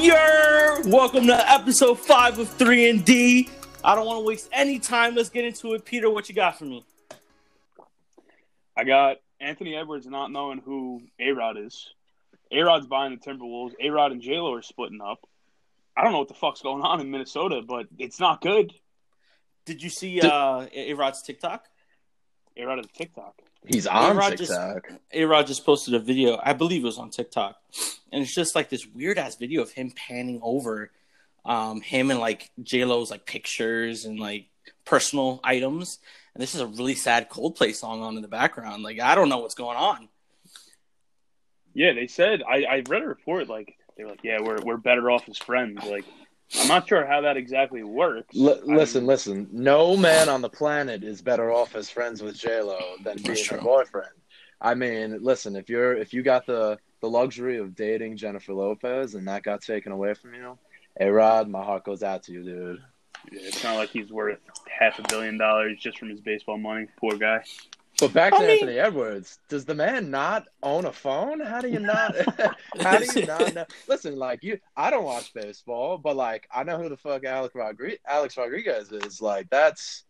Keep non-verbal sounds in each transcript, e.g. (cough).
Yer! Welcome to episode five of three and D. I don't want to waste any time. Let's get into it. Peter, what you got for me? I got Anthony Edwards not knowing who A Rod is. A Rod's buying the Timberwolves. A Rod and J Lo are splitting up. I don't know what the fuck's going on in Minnesota, but it's not good. Did you see uh, A Rod's TikTok? A Rod is TikTok. He's on A-Rod just- TikTok. A Rod just posted a video. I believe it was on TikTok, and it's just like this weird ass video of him panning over um, him and like J Lo's like pictures and like personal items. And this is a really sad Coldplay song on in the background. Like I don't know what's going on. Yeah, they said I, I read a report like they're like, yeah, we're we're better off as friends. Like, I'm not sure how that exactly works. L- I listen, mean, listen. No man on the planet is better off as friends with J Lo than being That's her boyfriend. I mean, listen. If you're if you got the the luxury of dating Jennifer Lopez and that got taken away from you, A Rod, my heart goes out to you, dude. yeah, it's not like he's worth half a billion dollars just from his baseball money. Poor guy. But back to I mean- Anthony Edwards. Does the man not own a phone? How do you not? (laughs) (laughs) how do you not know? Listen, like you, I don't watch baseball, but like I know who the fuck Alex Rodriguez, Alex Rodriguez is. Like that's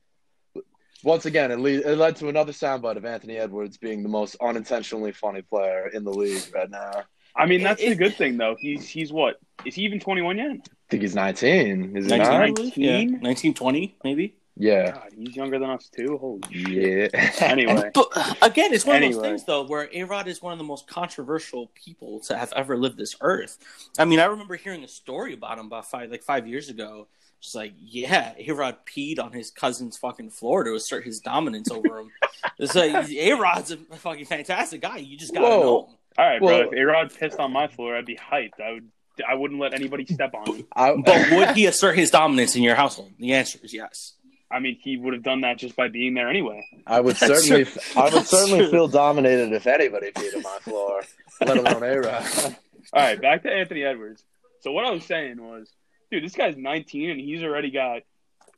once again it, le- it led to another soundbite of Anthony Edwards being the most unintentionally funny player in the league right now. I mean, that's It- the good thing though. He's he's what? Is he even 21 yet? I think he's 19. Is he 19, I not? believe? Yeah, 19? 1920 maybe. Yeah. God, he's younger than us too. Holy shit. Yeah. (laughs) Anyway, But uh, again, it's one of those things though where A Rod is one of the most controversial people to have ever lived this earth. I mean, I remember hearing a story about him about five like five years ago. Just like, yeah, A Rod peed on his cousin's fucking floor to assert his dominance over him. (laughs) it's like A Rod's a fucking fantastic guy. You just gotta Whoa. know him. right, Well- bro. If A Rod pissed on my floor, I'd be hyped. I would. I wouldn't let anybody step on him. I, But would he assert his dominance in your household? The answer is yes. I mean, he would have done that just by being there anyway. I would (laughs) That's certainly, true. I would That's certainly true. feel dominated if anybody peed on my floor, let (laughs) alone A Rod. All right, back to Anthony Edwards. So what I was saying was, dude, this guy's 19 and he's already got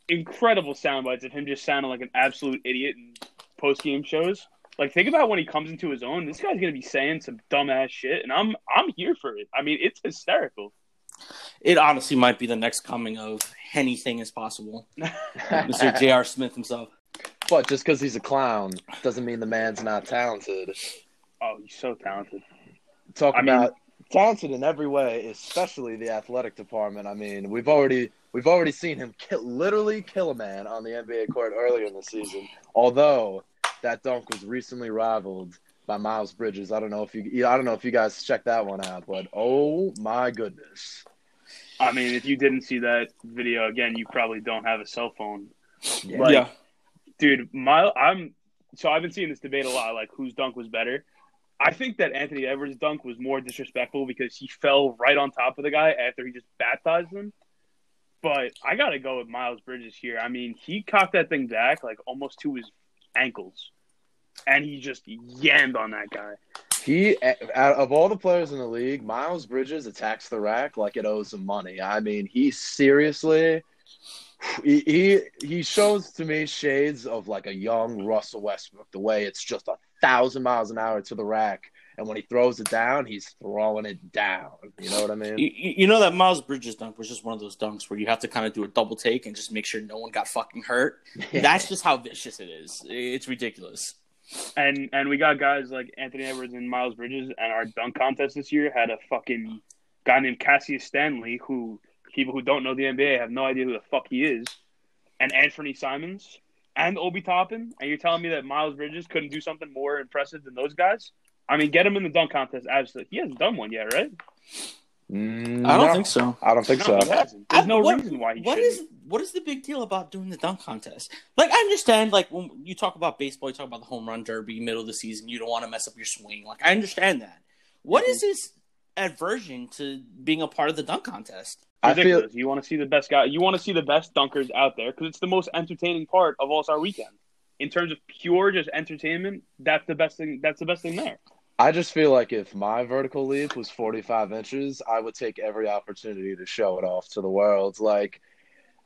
incredible sound bites of him just sounding like an absolute idiot in post game shows. Like, think about when he comes into his own. This guy's gonna be saying some dumbass shit, and I'm I'm here for it. I mean, it's hysterical. It honestly might be the next coming of anything is possible. (laughs) Mr. J.R. Smith himself. But just because he's a clown doesn't mean the man's not talented. Oh, he's so talented. Talk I mean- about talented in every way, especially the athletic department. I mean, we've already we've already seen him kill, literally kill a man on the NBA court earlier in the season. Although that dunk was recently rivaled by Miles Bridges. I don't know if you I don't know if you guys checked that one out, but oh my goodness. I mean, if you didn't see that video again, you probably don't have a cell phone. Yeah. Like, yeah. dude, my I'm so I've been seeing this debate a lot, like whose dunk was better. I think that Anthony Edwards' dunk was more disrespectful because he fell right on top of the guy after he just baptized him. But I gotta go with Miles Bridges here. I mean, he cocked that thing back like almost to his ankles, and he just yammed on that guy. He, out of all the players in the league, Miles Bridges attacks the rack like it owes him money. I mean, he seriously, he he, he shows to me shades of like a young Russell Westbrook. The way it's just a thousand miles an hour to the rack, and when he throws it down, he's throwing it down. You know what I mean? You, you know that Miles Bridges dunk was just one of those dunks where you have to kind of do a double take and just make sure no one got fucking hurt. (laughs) That's just how vicious it is. It's ridiculous. And and we got guys like Anthony Edwards and Miles Bridges, and our dunk contest this year had a fucking guy named Cassius Stanley, who people who don't know the NBA have no idea who the fuck he is, and Anfernee Simons and Obi Toppin, and you're telling me that Miles Bridges couldn't do something more impressive than those guys? I mean, get him in the dunk contest. Absolutely, he hasn't done one yet, right? Mm, I don't no, think so. I don't think No, so. There's no I- what- reason why he What shouldn't. is what is the big deal about doing the dunk contest? Like I understand, like when you talk about baseball, you talk about the home run derby, middle of the season, you don't want to mess up your swing. Like I understand that. What is his aversion to being a part of the dunk contest? I feel ridiculous. You want to see the best guy. You want to see the best dunkers out there because it's the most entertaining part of All Star Weekend. In terms of pure just entertainment, that's the best thing. That's the best thing there. I just feel like if my vertical leap was 45 inches, I would take every opportunity to show it off to the world. Like,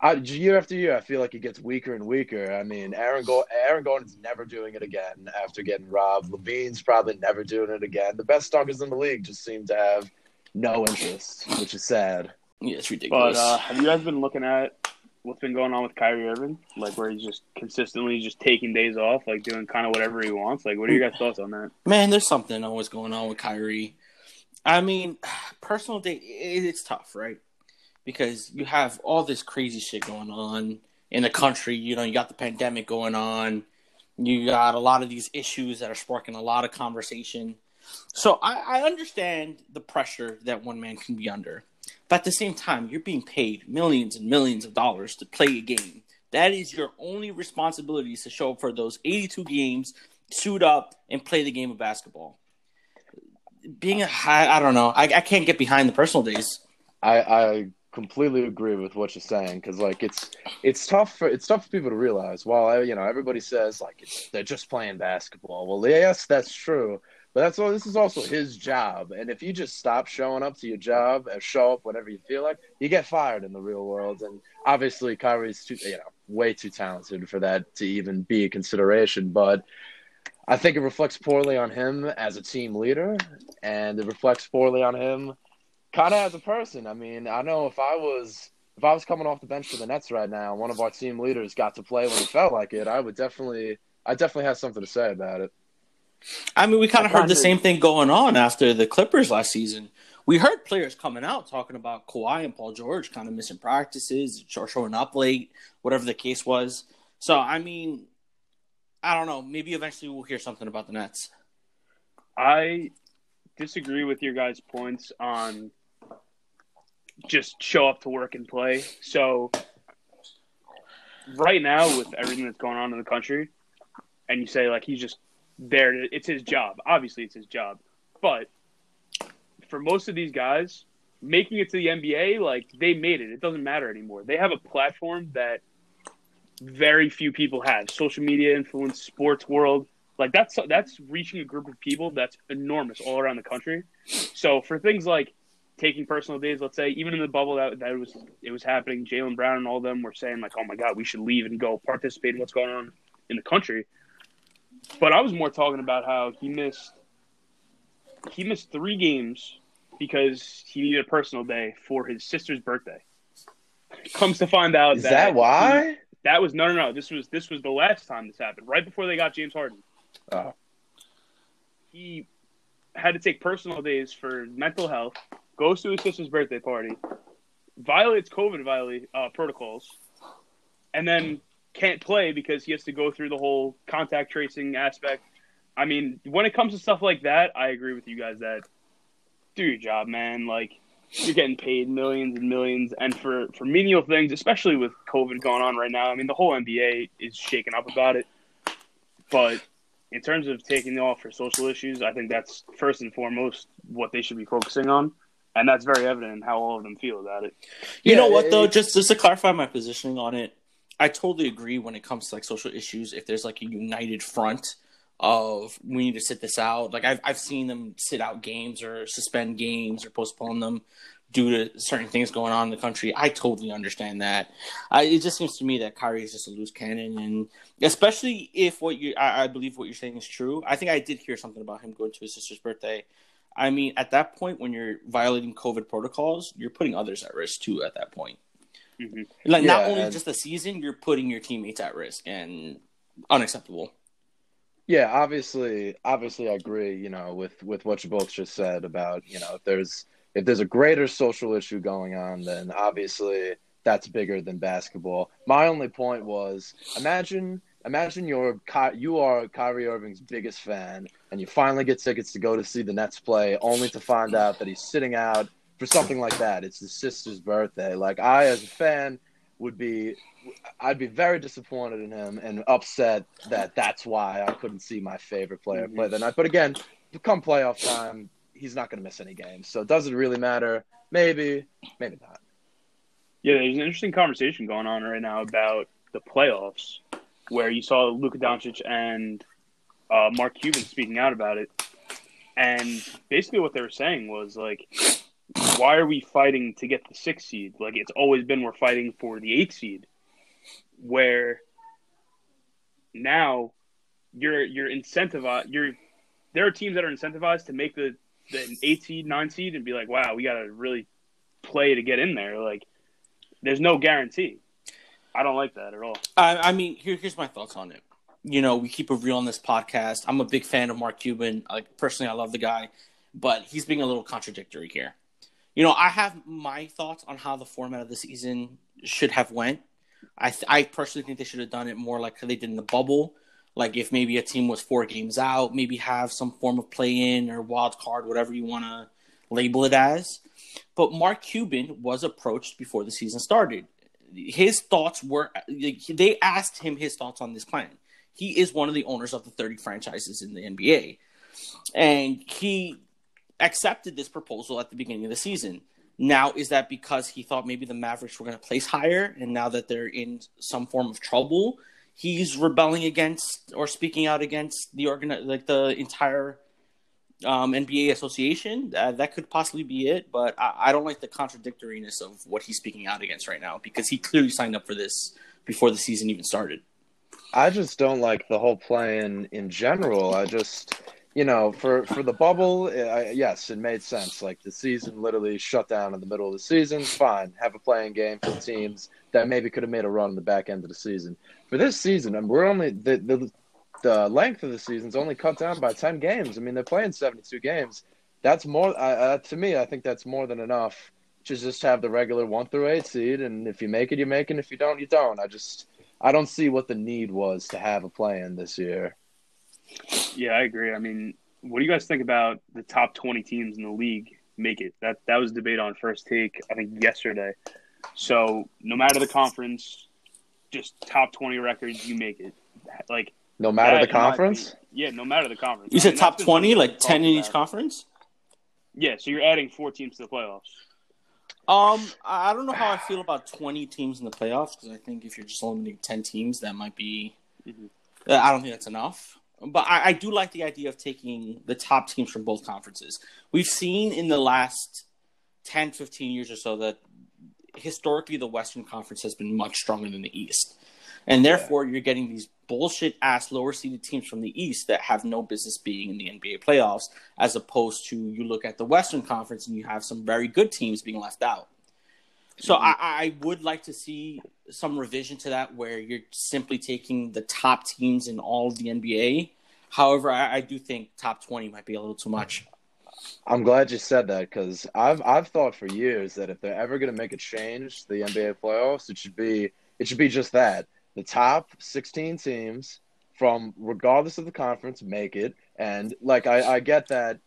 I, year after year, I feel like it gets weaker and weaker. I mean, Aaron, Go- Aaron Gordon's never doing it again after getting robbed. LaVine's probably never doing it again. The best dunkers in the league just seem to have no interest, which is sad. Yeah, it's But ridiculous. uh, have you guys been looking at what's been going on with Kyrie Irving? Like where he's just consistently just taking days off, like doing kind of whatever he wants. Like, what are your guys' thoughts on that? Man, there's something always going on with Kyrie. I mean, (sighs) personal day, it's tough, right? Because you have all this crazy shit going on in the country. You know, you got the pandemic going on. You got a lot of these issues that are sparking a lot of conversation. So I, I understand the pressure that one man can be under. But at the same time, you're being paid millions and millions of dollars to play a game. That is your only responsibility is to show up for those 82 games, suit up, and play the game of basketball. Being a high, I don't know. I, I can't get behind the personal days. I, I completely agree with what you're saying because like it's it's tough for it's tough for people to realize. While you know everybody says like they're just playing basketball. Well, yes, that's true, but that's all. This is also his job, and if you just stop showing up to your job and show up whenever you feel like, you get fired in the real world. And obviously, Kyrie's too you know way too talented for that to even be a consideration, but. I think it reflects poorly on him as a team leader, and it reflects poorly on him kind of as a person. I mean, I know if I was if I was coming off the bench for the Nets right now, one of our team leaders got to play when he felt like it, I would definitely, I definitely have something to say about it. I mean, we kind of heard the same thing going on after the Clippers last season. We heard players coming out talking about Kawhi and Paul George kind of missing practices, or showing up late, whatever the case was. So, I mean, I don't know. Maybe eventually we'll hear something about the Nets. I disagree with your guys' points on just show up to work and play. So right now with everything that's going on in the country and you say like he's just there it's his job. Obviously it's his job. But for most of these guys making it to the NBA like they made it. It doesn't matter anymore. They have a platform that very few people have. Social media influence, sports world, like that's that's reaching a group of people that's enormous all around the country. So for things like taking personal days, let's say even in the bubble that that was it was happening, Jaylen Brown and all them were saying like, "Oh my God, we should leave and go participate in what's going on in the country." But I was more talking about how he missed he missed three games because he needed a personal day for his sister's birthday. Comes to find out Is that he- why? that was no, no, no. This was this was the last time this happened. Right before they got James Harden, Oh. he had to take personal days for mental health. Goes to his sister's birthday party, violates COVID violate uh, protocols, and then can't play because he has to go through the whole contact tracing aspect. I mean, when it comes to stuff like that, I agree with you guys that do your job, man. Like you're getting paid millions and millions, and for for menial things, especially with COVID going on right now. I mean, the whole NBA is shaken up about it. But in terms of taking off for social issues, I think that's first and foremost what they should be focusing on, and that's very evident in how all of them feel about it. You Yeah, know what it- though? it- Just just to clarify my positioning on it, I totally agree when it comes to like social issues. If there's like a united front of we need to sit this out, like I've I've seen them sit out games or suspend games or postpone them due to certain things going on in the country. I totally understand that. I, it just seems to me that Kyrie is just a loose cannon, and especially if what you I, I believe what you're saying is true. I think I did hear something about him going to his sister's birthday. I mean, at that point, when you're violating COVID protocols, you're putting others at risk too. At that point. Mhm. Like not Yeah, only and- just the season, you're putting your teammates at risk and unacceptable. Yeah, obviously, obviously, I agree. You know, with with what you both just said about you know if there's if there's a greater social issue going on, then obviously that's bigger than basketball. My only point was imagine imagine you're you are Kyrie Irving's biggest fan, and you finally get tickets to go to see the Nets play, only to find out that he's sitting out for something like that. It's his sister's birthday. Like I, as a fan, would be I'd be very disappointed in him and upset that that's why I couldn't see my favorite player play the night. But again, come playoff time, he's not going to miss any games. So it does it really matter? Maybe, maybe not. Yeah, there's an interesting conversation going on right now about the playoffs, where you saw Luka Doncic and uh, Mark Cuban speaking out about it, and basically what they were saying was like, why are we fighting to get the sixth seed? Like it's always been we're fighting for the eighth seed, where now you're you're incentivized. You're there are teams that are incentivized to make the an eight seed, nine seed, and be like, wow, we got to really play to get in there. Like, there's no guarantee. I don't like that at all. I, I mean, here, here's my thoughts on it. You know, we keep it real on this podcast. I'm a big fan of Mark Cuban. Like personally, I love the guy, but he's being a little contradictory here. You know, I have my thoughts on how the format of the season should have went. I th- I personally think they should have done it more like they did in the bubble. Like if maybe a team was four games out, maybe have some form of play in or wild card, whatever you want to label it as. But Mark Cuban was approached before the season started. His thoughts were they asked him his thoughts on this plan. He is one of the owners of the 30 franchises in the NBA. And he accepted this proposal at the beginning of the season. Now, is that because he thought maybe the Mavericks were going to place higher, and now that they're in some form of trouble, he's rebelling against or speaking out against the organ, like the entire um, NBA association? Uh, that could possibly be it, but I, I don't like the contradictoriness of what he's speaking out against right now because he clearly signed up for this before the season even started. I just don't like the whole plan in general. I just you know, for for the bubble, I, yes, it made sense. Like the season literally shut down in the middle of the season. Fine, have a playing game for teams that maybe could have made a run in the back end of the season. For this season, and we're only the the the length of the season's only cut down by ten games. I mean, they're playing seventy two games. That's more uh, to me. I think that's more than enough to just have the regular one through eight seed, and if you make it, you make it. If you don't, you don't. I just I don't see what the need was to have a play in this year. Yeah, I agree. I mean, what do you guys think about the top 20 teams in the league make it? That that was debate on first take, I think yesterday. So, no matter the conference, just top 20 records, you make it. Like no matter the conference? yeah, no matter the conference. You I said mean, top 20, like 10 in each conference? Yeah, so you're adding four teams to the playoffs. Um, I don't know how I feel about 20 teams in the playoffs because I think if you're just limiting 10 teams, that might be. Mm-hmm. I don't think that's enough. But I, I, do like the idea of taking the top teams from both conferences. We've seen in the last 10, 15 years or so that historically the Western Conference has been much stronger than the East. And therefore, yeah. you're getting these bullshit ass lower seeded teams from the East that have no business being in the NBA playoffs, as opposed to you look at the Western Conference and you have some very good teams being left out. So mm-hmm. I, I, would like to see some revision to that where you're simply taking the top teams in all of the NBA. However, I, I do think top twenty might be a little too much. I'm glad you said that because I've I've thought for years that if they're ever going to make a change to the NBA playoffs, it should be it should be just that the top 16 teams from regardless of the conference make it, and like I, I get that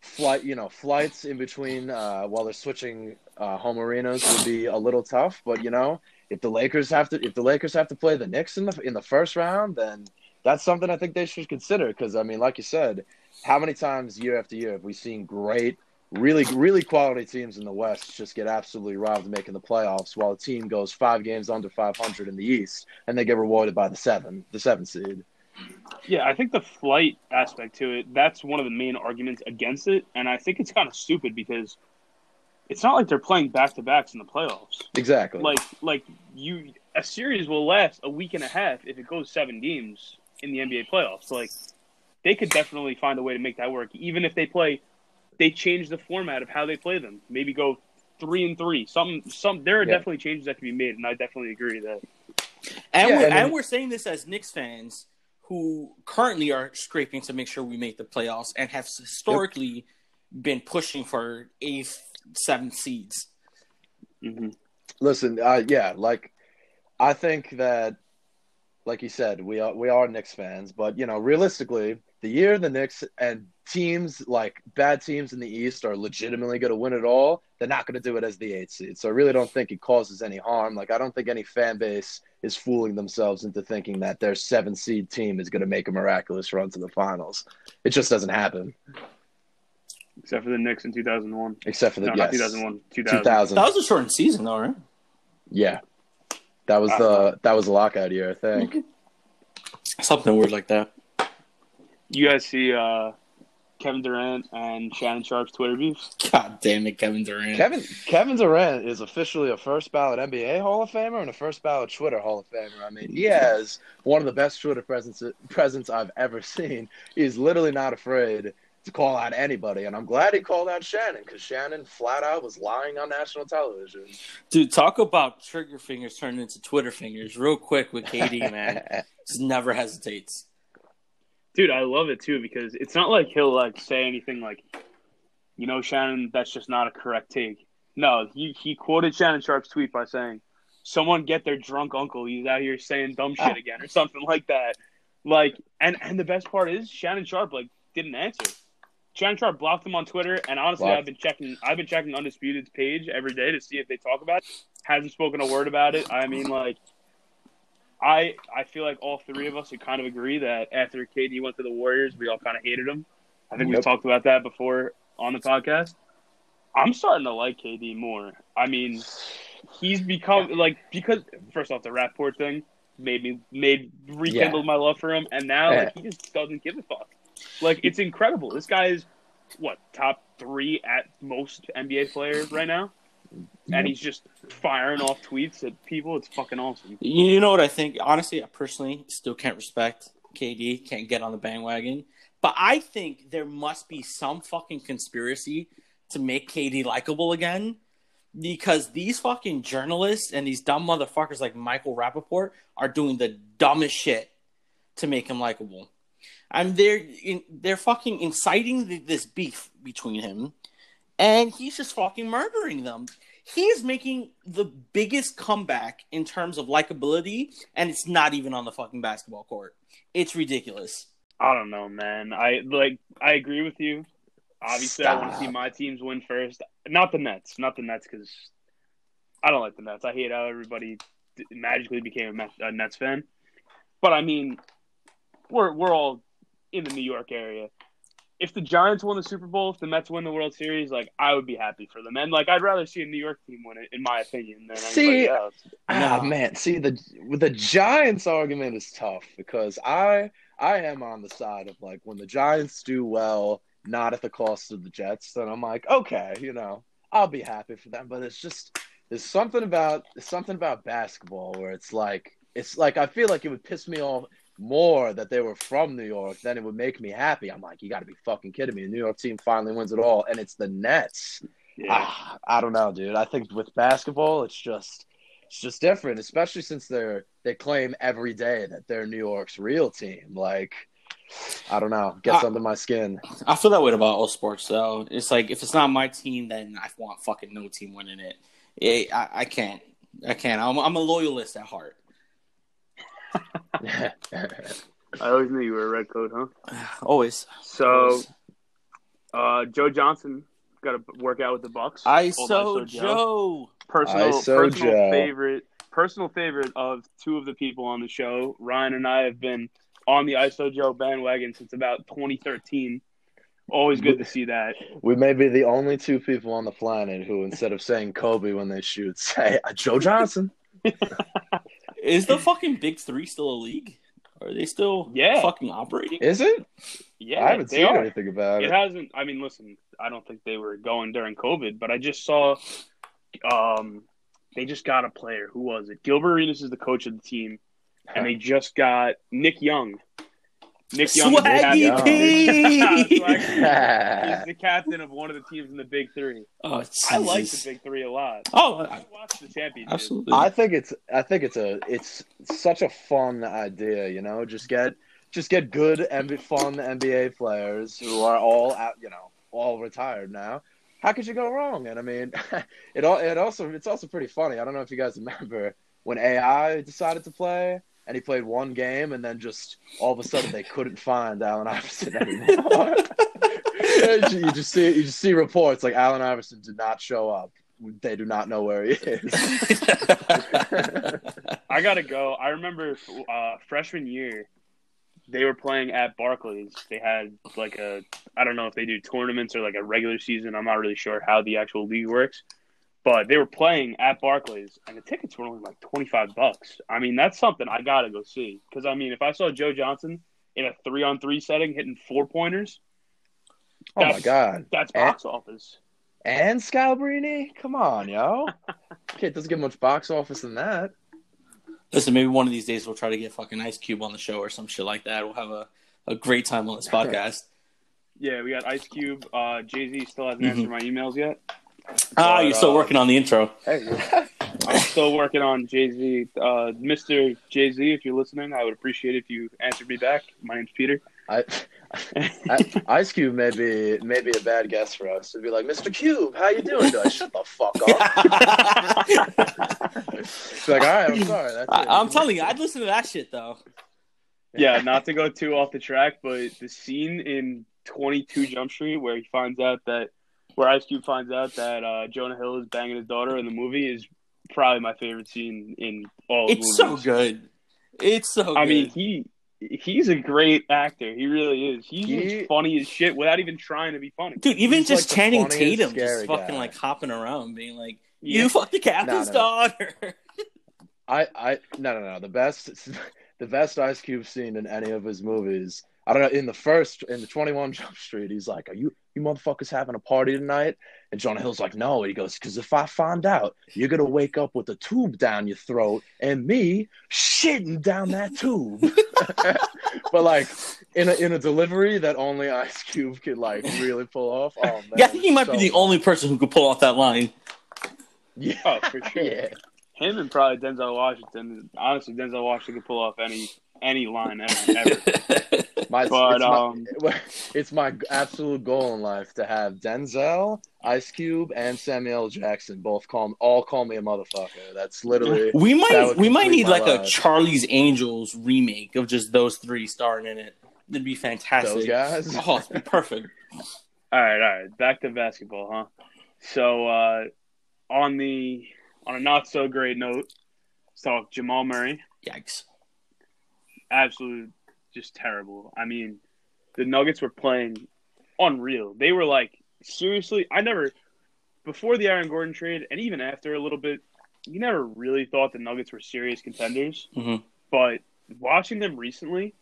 flight you know flights in between uh, while they're switching uh, home arenas would be a little tough. But you know, if the Lakers have to if the Lakers have to play the Knicks in the in the first round, then that's something I think they should consider. Because I mean, like you said, how many times year after year have we seen great, really really quality teams in the West just get absolutely robbed of making the playoffs, while a team goes five games under 500 in the East and they get rewarded by the seven the seven seed. Yeah, I think the flight aspect to it, that's one of the main arguments against it. And I think it's kind of stupid because it's not like they're playing back to backs in the playoffs. Exactly. Like like you a series will last a week and a half if it goes seven games in the NBA playoffs. Like they could definitely find a way to make that work, even if they play. They change the format of how they play them. Maybe go three and three. Some some there are yeah. definitely changes that can be made, and I definitely agree that. And yeah, we're and, and we're saying this as Knicks fans who currently are scraping to make sure we make the playoffs and have historically yep. been pushing for eighth seven seeds. Mm-hmm. Listen, uh, yeah, like I think that, like you said, we are we are Knicks fans, but you know, realistically, the year the Knicks and teams like bad teams in the East are legitimately going to win it all, they're not going to do it as the eight seed. So I really don't think it causes any harm. Like I don't think any fan base is fooling themselves into thinking that their seven seed team is going to make a miraculous run to the finals. It just doesn't happen. Except for the Knicks in 2001. Except for the no, yes. 2001, 2000. 2000. That was a shortened season, though, right? Yeah, that was the that was a lockout year, I think. (laughs) Something weird like that. You guys see uh, Kevin Durant and Shannon Sharpe's Twitter beef? God damn it, Kevin Durant. Kevin Kevin Durant is officially a first ballot NBA Hall of Famer and a first ballot Twitter Hall of Famer. I mean, he has one of the best Twitter presence presence I've ever seen. He's literally not afraid to call out anybody, and I'm glad he called out Shannon because Shannon flat out was lying on national television. Dude, talk about trigger fingers turning into Twitter fingers real quick with KD, (laughs) man. Just never hesitates. Dude, I love it too because it's not like he'll like say anything like, you know, Shannon, that's just not a correct take. No, he he quoted Shannon Sharpe's tweet by saying, "Someone get their drunk uncle. He's out here saying dumb shit (laughs) again or something like that." Like, and and the best part is Shannon Sharpe like didn't answer. Sharpe blocked him on Twitter, and honestly. I've been checking. I've been checking Undisputed's page every day to see if they talk about it. Hasn't spoken a word about it. I mean, like, I I feel like all three of us would kind of agree that after KD went to the Warriors, we all kind of hated him. I think we've talked about that before on the podcast. I'm starting to like KD more. I mean, he's become like because first off, the Rapaport thing made me made rekindled my love for him, and now like, he just doesn't give a fuck. Like it's incredible. This guy is what top three at most NBA players right now, and he's just firing off tweets at people. It's fucking awesome. You know what I think? Honestly, I personally still can't respect KD, can't get on the bandwagon. But I think there must be some fucking conspiracy to make KD likable again. Because these fucking journalists and these dumb motherfuckers like Michael Rapaport are doing the dumbest shit to make him likable. And they're in, they're fucking inciting the, this beef between him, and he's just fucking murdering them. He is making the biggest comeback in terms of likability, and it's not even on the fucking basketball court. It's ridiculous. I don't know, man. I like. I agree with you. Obviously, I want to see my teams win first. Not the Nets. Not the Nets because I don't like the Nets. I hate how everybody magically became a, a Nets fan. But I mean, we're we're all in the New York area. If the Giants won the Super Bowl, if the Mets win the World Series, like I would be happy for them. And like I'd rather see a New York team win it, in my opinion, than See, anybody else. Ah man, see the with the Giants argument is tough because I I am on the side of like when the Giants do well, not at the cost of the Jets, then I'm like, okay, you know, I'll be happy for them. But it's just there's something about there's something about basketball where it's like it's like I feel like it would piss me off more that they were from New York then it would make me happy. I'm like, you got to be fucking kidding me! The New York team finally wins it all, and it's the Nets. Yeah. Ah, I don't know, dude. I think with basketball, it's just it's just different, especially since they're they claim every day that they're New York's real team. Like, I don't know, gets Ah. under my skin. I feel that way about all sports, though. It's like if it's not my team, then I want fucking no team winning it. it I, I can't. I can't. I'm, I'm a loyalist at heart. (laughs) I always knew you were a red coat, huh? (sighs) Always. So, uh, Joe Johnson got to work out with the Bucks. Old ISO Joe. personal ISO personal Joe. favorite personal favorite of two of the people on the show. Ryan and I have been on the ISO Joe bandwagon since about 2013. Always good to see that. we may be the only two people on the planet who, instead of saying Kobe when they shoot, say uh, Joe Johnson. (laughs) Is the fucking Big Three still a league? Are they still Yeah. fucking operating? Is it? Yeah, I haven't seen are. anything about It it. hasn't. I mean, listen. I don't think they were going during COVID, but I just saw. Um, they just got a player. Who was it? Gilbert Arenas is the coach of the team, and they just got Nick Young. Nick Young. Swaggy P. Swaggy. (laughs) He's the captain of one of the teams in the Big Three. oh, I like the Big Three a lot. Oh, I I- watched the championship. absolutely. I think it's I think it's a it's such a fun idea, you know. Just get just get good and fun NBA players who are all out, you know, all retired now. How could you go wrong? And I mean, (laughs) it all it also it's also pretty funny. I don't know if you guys remember when AI decided to play and he played one game and then just all of a sudden they couldn't find Allen Iverson anymore. (laughs) you just see you just see reports like Allen Iverson did not show up. They do not know where he is. (laughs) I gotta go. I remember uh, freshman year, they were playing at Barclays. They had like a I don't know if they do tournaments or like a regular season. I'm not really sure how the actual league works, but they were playing at Barclays, and the tickets were only like 25 bucks. I mean, that's something I gotta go see because I mean, if I saw Joe Johnson in a three on three setting hitting four pointers, Oh my god. that's And- box office. And Scalabrine? Come on, yo. Kid doesn't get much box office than that. Listen, maybe one of these days we'll try to get fucking Ice Cube on the show or some shit like that. We'll have a, a great time on this (laughs) podcast. Yeah, we got Ice Cube. Uh, Jay Z still hasn't Mhm. answered my emails yet. Ah, But, you're still uh, working on the intro. Hey, (laughs) I'm still working on Jay Z. Uh, Mr. Jay Z, if you're listening, I would appreciate it if you answered me back. My name's Peter. I, I, Ice Cube may be may be a bad guess for us. To be like, Mr. Cube, how you doing? Like, Shut the fuck up. (laughs) It's like, all right, I'm sorry. That's it. I, am telling you, I'd listen to that shit though. yeah, not to go too off the track, but the scene in 22 Jump Street where he finds out that, where Ice Cube finds out that uh, Jonah Hill is banging his daughter in the movie is probably my favorite scene in all. of the movies. It's so good. It's so. I good. mean, he he's a great actor. He really is. He's He- funny as shit without even trying to be funny. dude, even he's just like the Channing Tatum, just scary fucking guy. like hopping around, being like, Yeah. "You fucked the captain's no. daughter." (laughs) I, I, no, no, no. The best, (laughs) the best Ice Cube scene in any of his movies. I don't know. In the first, in the Twenty One Jump Street, he's like, "Are you, you motherfuckers having a party tonight?" And Jonah Hill's like, "No." He goes, "Because if I find out, you're gonna wake up with a tube down your throat, and me shitting down that tube." (laughs) but like in a in a delivery that only Ice Cube could like really pull off. Oh man, yeah, I think he might so be the only person who could pull off that line. Yeah, Oh, for sure. (laughs) yeah. Him and probably Denzel Washington. Honestly, Denzel Washington could pull off any any line ever. ever. (laughs) My, But, it's, um, my, (laughs) it's my absolute goal in life to have Denzel, Ice Cube, and Samuel Jackson both call all call me a motherfucker. That's literally we might we might need my like a. Charlie's Angels remake of just those three starring in it. That'd be fantastic. those guys. (laughs) Oh, it'd be perfect. All right, all right. Back to basketball, huh? So uh, on the on a not so great note, let's talk Jamal Murray. Yikes. Absolute, just terrible. I mean, the Nuggets were playing unreal. They were like seriously. I never before the Aaron Gordon trade, and even after a little bit, you never really thought the Nuggets were serious contenders. Mhm. But watching them recently,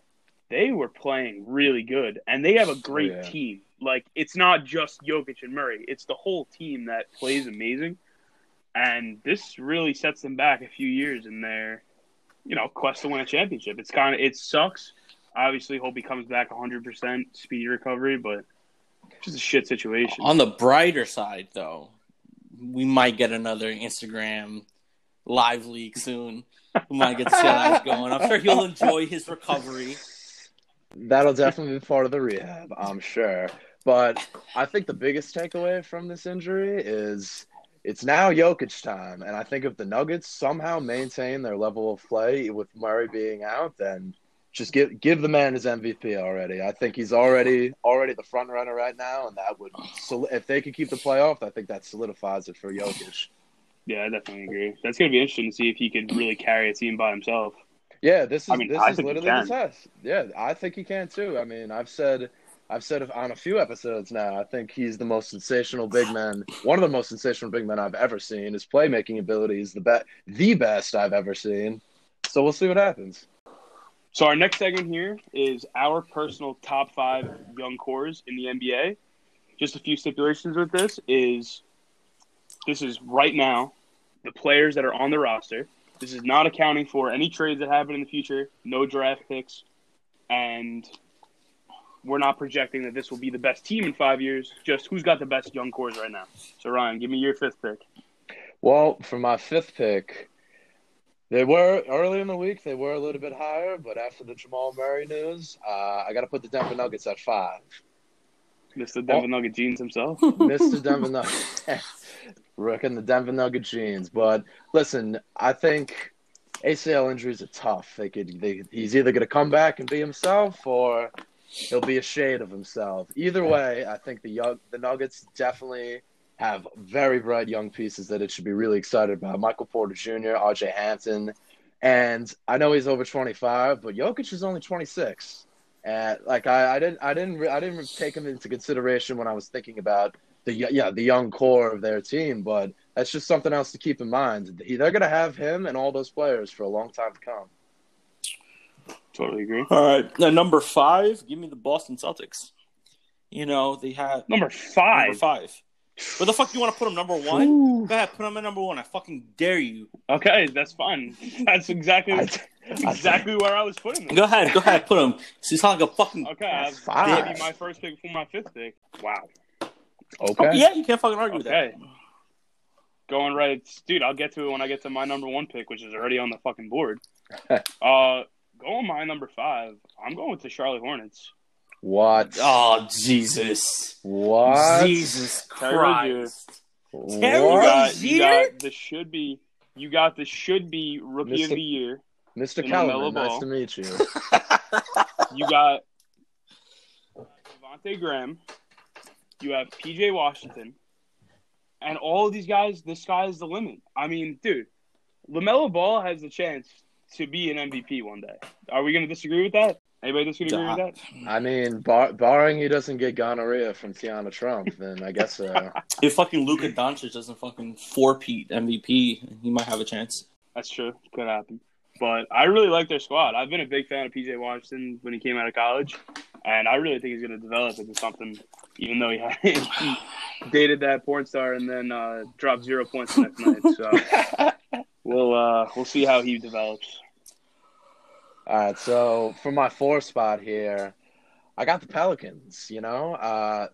they were playing really good, and they have a great yeah. team. Like it's not just Jokic and Murray; it's the whole team that plays amazing. And this really sets them back a few years in their, you know, quest to win a championship. It's kind of it sucks. Obviously, hope he comes back 100 percent speedy recovery, but it's just a shit situation. On the brighter side, though, we might get another Instagram live leak soon. We might get the guys going. I'm sure he'll enjoy his recovery. That'll definitely be part of the rehab, I'm sure. But I think the biggest takeaway from this injury is it's now Jokic time, and I think if the Nuggets somehow maintain their level of play with Murray being out, then just give give the man his MVP already. I think he's already already the front runner right now, and that would if they could keep the playoff, I think that solidifies it for Jokic. yeah, I definitely agree. That's gonna be interesting to see if he could really carry a team by himself. Yeah, this is I mean, this I is literally the test. Yeah, I think he can too. I mean, I've said I've said on a few episodes now. I think he's the most sensational big man, one of the most sensational big men I've ever seen. His playmaking ability is the best, the best I've ever seen. So we'll see what happens. So our next segment here is our personal top five young cores in the NBA. Just a few stipulations with this is this is right now the players that are on the roster. This is not accounting for any trades that happen in the future, no draft picks, and we're not projecting that this will be the best team in five years. Just who's got the best young cores right now. So Ryan, give me your fifth pick. Well, for my fifth pick, they were early in the week. They were a little bit higher, but after the Jamal Murray news, uh, I got to put the Denver Nuggets at five. Mr. Denver Nugget Jeans himself. (laughs) (laughs) Mr. Denver Nuggets. (laughs) Rocking the Denver Nugget jeans. But listen, I think ACL injuries are tough. They could they, he's either gonna come back and be himself or he'll be a shade of himself. Either way, I think the young the Nuggets definitely have very bright young pieces that it should be really excited about. Michael Porter Jr., RJ Hampton. And I know he's over 25, but Jokic is only 26. And like I, I didn't, I didn't, I didn't take him into consideration when I was thinking about the yeah the young core of their team. But that's just something else to keep in mind. They're gonna have him and all those players for a long time to come. Totally agree. All right, now number five, give me the Boston Celtics. You know they had Number five. number five. Where the fuck do you want to put them number one? Go ahead, put them at number one. I fucking dare you. Okay, that's fine. That's exactly I- that's (laughs) exactly where I was putting them. Go ahead, go ahead, put them. So you sound like a fucking. Okay, I have That's fine. maybe my first pick for my fifth pick. Wow. Okay. Yeah, you can't fucking argue Okay. with that. Going right, dude. I'll get to it when I get to my number one pick, which is already on the fucking board. (laughs) uh, going my number five. I'm going with the Charlotte Hornets. What? Oh Jesus! What? Jesus Christ! Terry You What? got, you got the should be. You got the should be rookie of the year. Mr. In Kellerman, nice Ball. to meet you. (laughs) You got Devonte' Graham. You have PJ Washington. And all of these guys, the sky is the limit. I mean, dude, LaMelo Ball has the chance to be an MVP one day. Are we going to disagree with that? Anybody disagree with that? I mean, bar- barring he doesn't get gonorrhea from Tiana Trump, then I guess uh, (laughs) If fucking Luka Doncic doesn't fucking four-peat MVP, he might have a chance. That's true. Could happen. But I really like their squad. I've been a big fan of PJ Washington when he came out of college, and I really think he's going to develop into something. Even though he, had, (laughs) he dated that porn star and then uh, dropped zero points the next night, so (laughs) we'll uh, we'll see how he develops. All right, so for my four spot here, I got the Pelicans. You know, uh,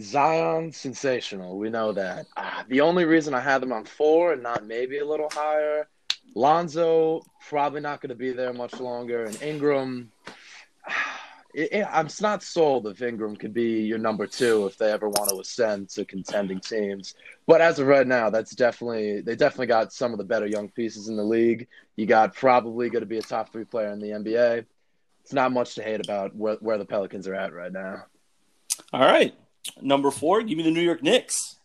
Zion sensational. We know that. Uh, the only reason I had them on four and not maybe a little higher, Lonzo probably not going to be there much longer, and Ingram. It, it, I'm not sold if Ingram could be your number two if they ever want to ascend to contending teams. But as of right now, that's definitely they definitely got some of the better young pieces in the league. You got probably going to be a top three player in the NBA. It's not much to hate about where, where the Pelicans are at right now. All right, number four, give me the New York Knicks.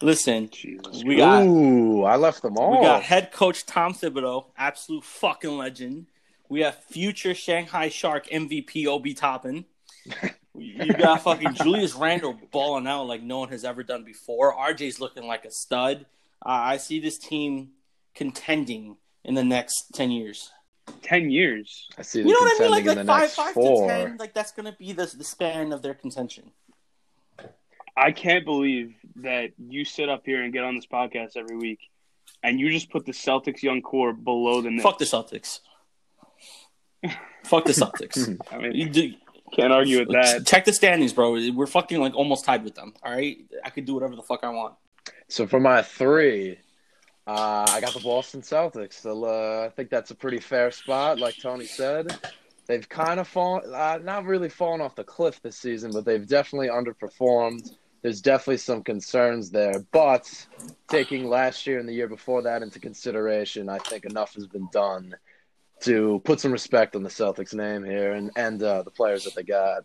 Listen, Jesus, we got Ooh, I left them all. we got head coach Tom Thibodeau, absolute fucking legend. We have future Shanghai Shark MVP Obi Toppin. You got fucking Julius Randle balling out like no one has ever done before. RJ's looking like a stud. Uh, I see this team contending in the next ten years. ten years. I see You know what I mean? Like, like the five, five to ten. Like that's gonna be the the span of their contention. I can't believe that you sit up here and get on this podcast every week, and you just put the Celtics young core below the Knicks. Fuck the Celtics. Fuck the Celtics. (laughs) I mean, You do- can't argue with that. Check the standings, bro. We're fucking like almost tied with them. All right, I could do whatever the fuck I want. So for my three, uh, I got the Boston Celtics. So, uh, I think that's a pretty fair spot, like Tony said. They've kind of fallen, uh, not really fallen off the cliff this season, but they've definitely underperformed. There's definitely some concerns there, but taking last year and the year before that into consideration, I think enough has been done to put some respect on the Celtics name here and and uh, the players that they got.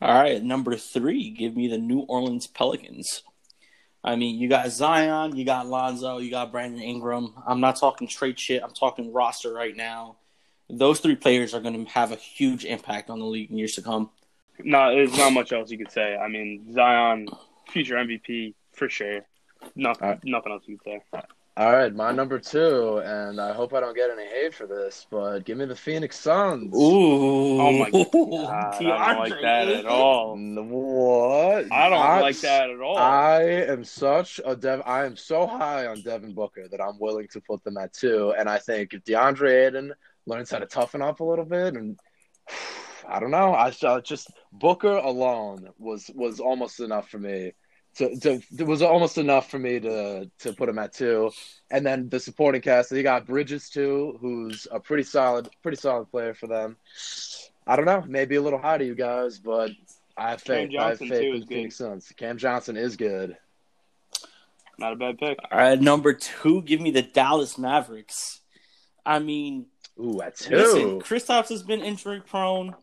All right, number three, give me the New Orleans Pelicans. I mean, you got Zion, you got Lonzo, you got Brandon Ingram. I'm not talking trade shit. I'm talking roster right now. Those three players are going to have a huge impact on the league in years to come. No, there's not much else you could say. I mean, Zion, future MVP for sure. Nothing, Alright. nothing else you could say. All right, my number two, and I hope I don't get any hate for this, but give me the Phoenix Suns. Ooh. Oh my (laughs) god, I don't like that at all. What? I don't I'm like that at all. I am such a Dev. I am so high on Devin Booker that I'm willing to put them at two. And I think if DeAndre Ayton learns how to toughen up a little bit, and (sighs) I don't know, I saw just Booker alone was was almost enough for me. To, to it was almost enough for me to to put him at two, and then the supporting cast. You got Bridges too, who's a pretty solid, pretty solid player for them. I don't know, maybe a little high to you guys, but I have Cam. I have Johnson, faith too, in is the good. Phoenix Suns. Cam Johnson is good. Not a bad pick. All right, number two, give me the Dallas Mavericks. I mean, Ooh, at two. Listen, Kristaps has been injury prone,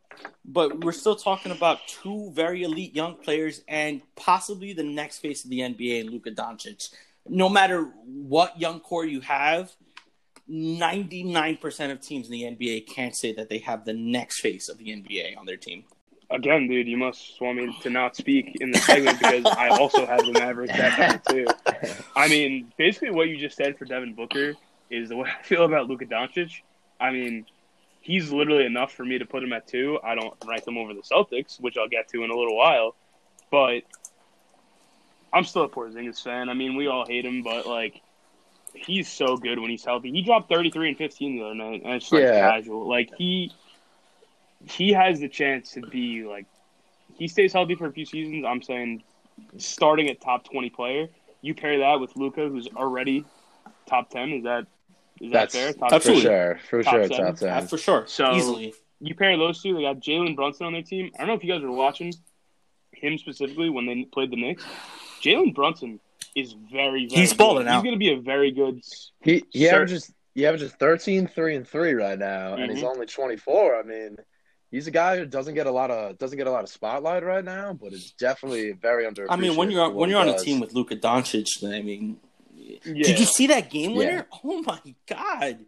but we're still talking about two very elite young players and possibly the next face of the NBA in Luka Doncic. No matter what young core you have, 99% of teams in the NBA can't say that they have the next face of the NBA on their team. Again, dude, you must want me to not speak in the segment because I also have the Mavericks that number two. I mean, basically what you just said for Devin Booker is the way I feel about Luka Doncic. I mean, he's literally enough for me to put him at two. I don't rank him over the Celtics, which I'll get to in a little while. But I'm still a Porzingis fan. I mean, we all hate him, but like, he's so good when he's healthy. He dropped 33 and 15 the other night, and it's like Yeah. casual. Like he, he has the chance to be like, he stays healthy for a few seasons. I'm saying, starting at top 20 player. You pair that with Luka, who's already top 10. Is that is That's that fair? Top for sure. For Top sure, seven. top ten. Yeah, for sure. So- Easily. you pair those two, they got Jalen Brunson on their team. I don't know if you guys were watching him specifically when they played the Knicks. Jalen Brunson is very, very He's good. balling out. He's going to be a very good. He he Sir- averages he averages 13, 3, and three right now, and he's Mhm. only twenty four. I mean, he's a guy who doesn't get a lot of doesn't get a lot of spotlight right now, but is definitely very under. I mean, when you're when you're on a team with Luka Doncic, then I mean, Yeah, did you see that game Yeah. winner? Oh my god!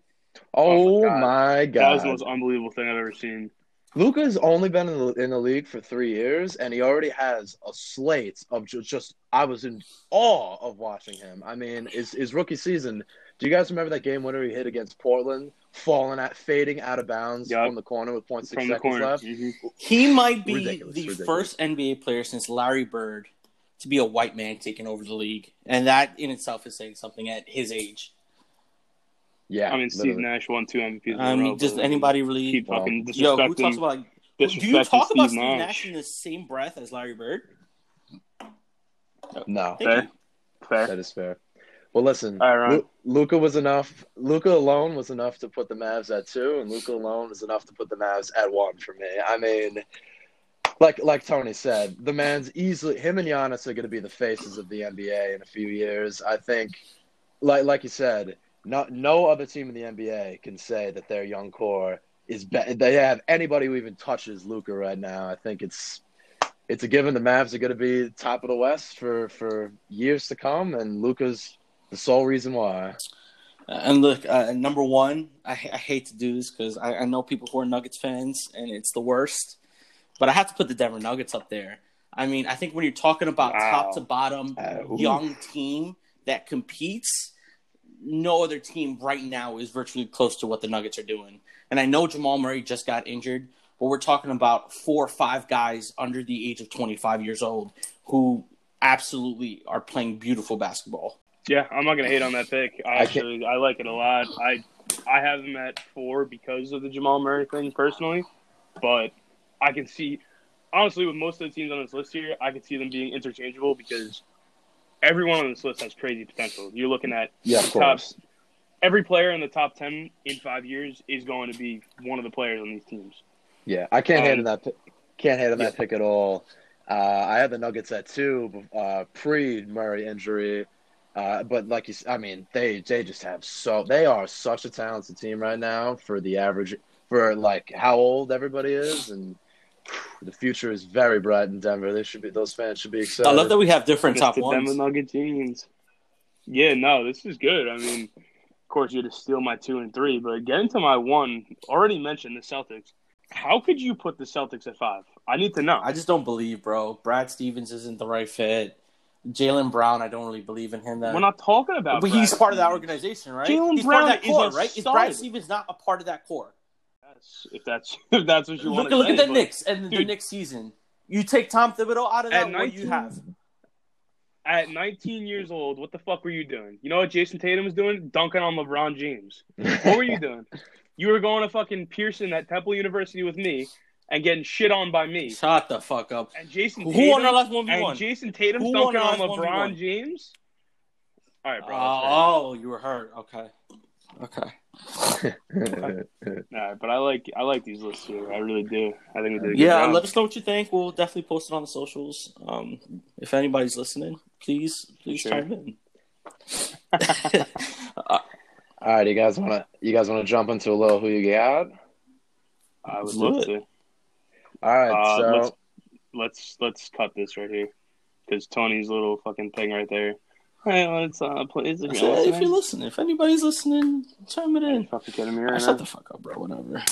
oh Oh my my that was the most unbelievable thing I've ever seen. Luka's only been in the, in the league for three years, and he already has a slate of just, just. I was in awe of watching him. I mean, his his rookie season. Do you guys remember that game winner he hit against Portland, falling at fading out of bounds Yup. from the corner with 0.6 From the seconds corner. left? Mhm. He might be Ridiculous, the ridiculous. first NBA player since Larry Bird to be a white man taking over the league, and that in itself is saying something at his age. Yeah, I mean, Steve literally. Nash won two MVPs. I a I row, mean, does anybody really? keep Well, fucking Yo, who talks about? Do you talk Steve about Steve Nash? Nash in the same breath as Larry Bird? No, Fair. Fair. that is fair. Well, listen, All right, Ron. Lu- Luka was enough. Luka alone was enough to put the Mavs at two, and Luka alone was enough to put the Mavs at one for me. I mean, like like Tony said, the man's easily him and Giannis are going to be the faces of the NBA in a few years. I think, like like you said, not no other team in the NBA can say that their young core is be- they have anybody who even touches Luka right now. I think it's it's a given. The Mavs are going to be top of the West for for years to come, and Luka's the sole reason why. And look, uh, number one, I, I hate to do this because I, I know people who are Nuggets fans, and it's the worst. But I have to put the Denver Nuggets up there. I mean, I think when you're talking about Wow. top to bottom Uh, young team that competes, no other team right now is virtually close to what the Nuggets are doing. And I know Jamal Murray just got injured, but we're talking about four or five guys under the age of 25 years old who absolutely are playing beautiful basketball. Yeah, I'm not gonna hate on that pick. I I actually I like it a lot. I I have them at four because of the Jamal Murray thing personally, but I can see honestly with most of the teams on this list here, I could see them being interchangeable because everyone on this list has crazy potential. You're looking at Yeah, of top every player in the top ten in five years is going to be one of the players on these teams. Yeah, I can't Um, on that. Can't hate on that pick at all. Uh, I had the Nuggets at two uh, pre Murray injury, uh, but like you, I mean, they they just have so they are such a talented team right now for the average for like how old everybody is, and the future is very bright in Denver. They should be those fans should be excited. I love that we have different top Mr. Denver ones. Nugget jeans. Yeah, no, this is good. I mean, of course, you had to steal my two and three, but getting to my one, already mentioned the Celtics. How could you put the Celtics at five? I need to know. I just don't believe, bro. Brad Stevens isn't the right fit. Jaylen Brown, I don't really believe in him. That, We're not talking about. but he's Brad part of that organization, right? Jalen he's part of Brown that core, is a right? Is. Brad Stevens not a part of that core? That's- If that's (laughs) if that's what you Look, want to look say, at the but Knicks and the Dude. Knicks season. You take Tom Thibodeau out of that, At what you have? At 19 years old, what the fuck were you doing? You know what Jayson Tatum was doing? Dunking on LeBron James. What were you (laughs) doing? You were going to fucking Pearson at Temple University with me and getting shit on by me. Shut the fuck up. And Jason Who Tatum, won our last one v and one? Jayson Tatum's Who dunking on LeBron 1v1? James. All right, bro. Uh, oh, you were hurt. Okay, okay. (laughs) All right, but I like I like these lists here. I really do. I think we did. A Yeah, job. let us know what you think. We'll definitely post it on the socials. Um, if anybody's listening, please, please Sure. chime in. (laughs) (laughs) All right, you guys want to you guys want to jump into a little who you got? I would Let's love do to. All right, Uh, so let's- Let's let's cut this right here because Tony's little fucking thing right there. All right, let's uh play. Is it So if you're listening, if anybody's listening, chime it in. fucking kidding me right shut the fuck up, bro. Whatever.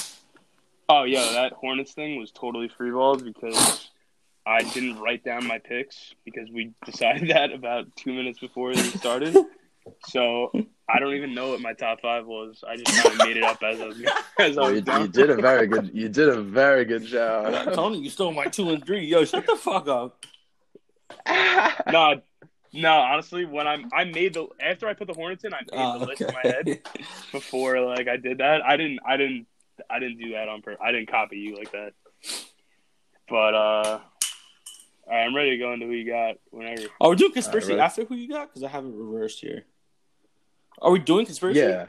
Oh yeah, that Hornets thing was totally freeballed because I didn't write down my picks because we (laughs) decided that about two minutes before they started. so I don't even know what my top five was. I just kind of made it up as I was (laughs) as I you, was you going. did a very good you did a very good (laughs) job. Tony, you stole my two and three. Yo, shut the fuck up. Nah, No, honestly, when I'm I made the after I put the Hornets in, I made Oh, the list in my head before like I did that. I didn't I didn't I didn't do that on purpose. I didn't copy you like that. But uh all right, I'm ready to go into who you got whenever. Are we doing conspiracy ready? after who you got? Because I have it reversed here. Are we doing conspiracy? Yeah.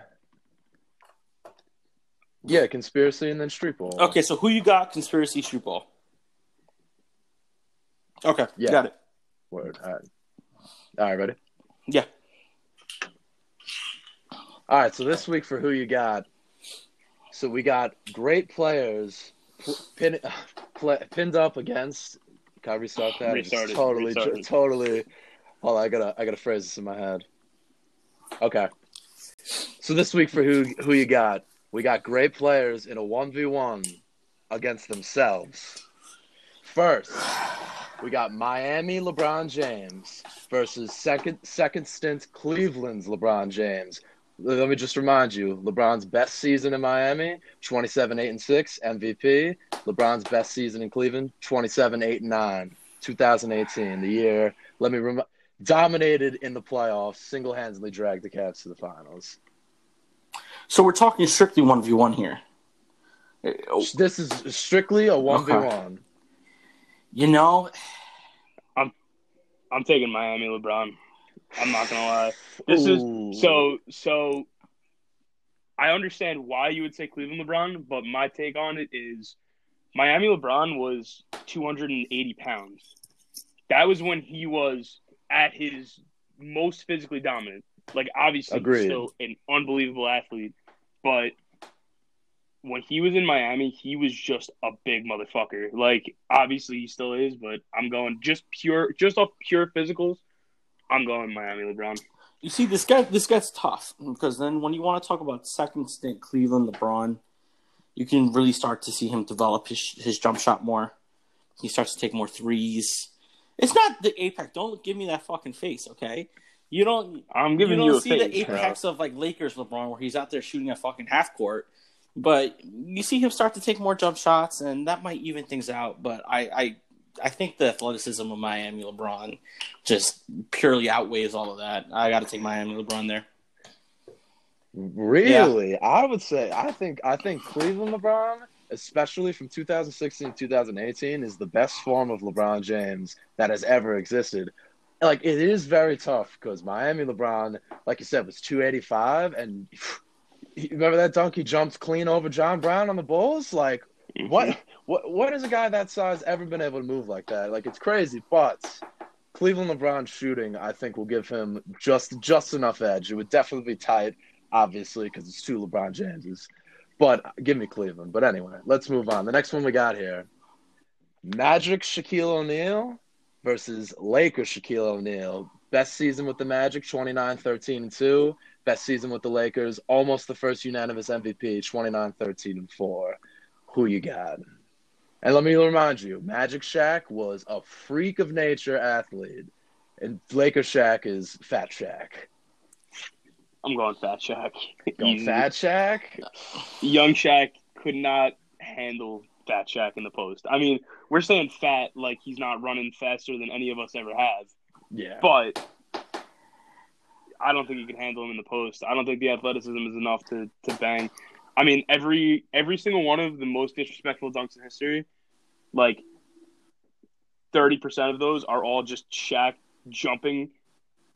Yeah, conspiracy and then street ball. Okay, so who you got? Conspiracy street ball. Okay, Yeah. got it. Word. All right. All right, ready? Yeah. All right, so this week for who you got. So we got great players pin, (sighs) pl- pinned up against. Can I restart that? It's Restart it, Totally, restart it. totally. Hold on, I gotta, I gotta phrase this in my head. Okay. So this week for who who you got, we got great players in a one v one against themselves. First, we got Miami LeBron James versus second second stint Cleveland's LeBron James. Let me just remind you, LeBron's best season in Miami, 27 8 and 6 MVP. LeBron's best season in Cleveland, 27 8 and 9, 2018, the year. Let me rem- dominated in the playoffs, single-handedly dragged the Cavs to the finals. So we're talking strictly one v one here. This is strictly a 1v1. You know, I'm I'm taking Miami LeBron. I'm not gonna lie. This is so so I understand why you would say Cleveland LeBron, but my take on it is Miami LeBron was 280 pounds. That was when he was at his most physically dominant. Like obviously Agreed. still an unbelievable athlete, but when he was in Miami, he was just a big motherfucker. Like obviously he still is, but I'm going just pure just off pure physicals. I'm going Miami LeBron. you see this guy. This guy's tough because then when you want to talk about second stint Cleveland LeBron, you can really start to see him develop his his jump shot more. He starts to take more threes. It's not the apex. Don't give me that fucking face, okay? You don't. I'm giving you don't you, see the face, bro. apex of like Lakers LeBron where he's out there shooting at fucking half court. But you see him start to take more jump shots, and that might even things out. But I, I, I think the athleticism of Miami LeBron just purely outweighs all of that. I got to take Miami LeBron there. Really? I would say I think I think Cleveland LeBron, especially from 2016 to 2018, is the best form of LeBron James that has ever existed. Like it is very tough because Miami LeBron, like you said, was 285, and you remember that dunk he jumped clean over John Brown on the Bulls. Like mm-hmm. what? What? What has a guy that size ever been able to move like that? Like it's crazy, but. Cleveland LeBron shooting, I think, will give him just just enough edge. It would definitely be tight, obviously, because it's two LeBron Jameses. But give me Cleveland. But anyway, let's move on. The next one we got here Magic Shaquille O'Neal versus Lakers Shaquille O'Neal. Best season with the Magic, 29 13 and 2. Best season with the Lakers, almost the first unanimous MVP, 29 13 and 4. Who you got? And let me remind you, Magic Shaq was a freak of nature athlete, and Laker Shaq is Fat Shaq. I'm going Fat Shaq. Going (laughs) Fat Shaq? Young Shaq could not handle Fat Shaq in the post. I mean, we're saying fat like he's not running faster than any of us ever have, Yeah. but I don't think he can handle him in the post. I don't think the athleticism is enough to, to bang. I mean, every every single one of the most disrespectful dunks in history, like thirty percent of those are all just Shaq jumping